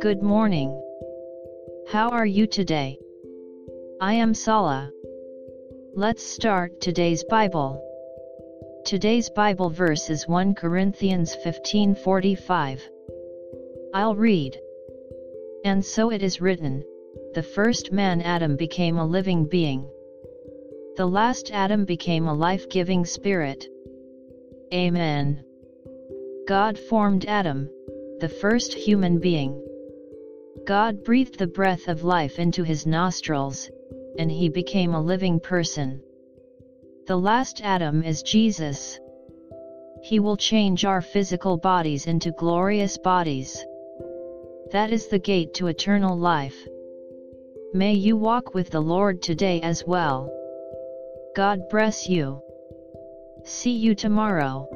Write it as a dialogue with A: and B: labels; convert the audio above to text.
A: Good morning. How are you today? I am Sala. Let's start today's Bible. Today's Bible verse is 1 Corinthians 15:45. I'll read. And so it is written, the first man Adam became a living being. The last Adam became a life-giving spirit. Amen. God formed Adam, the first human being. God breathed the breath of life into his nostrils, and he became a living person. The last Adam is Jesus. He will change our physical bodies into glorious bodies. That is the gate to eternal life. May you walk with the Lord today as well. God bless you. See you tomorrow.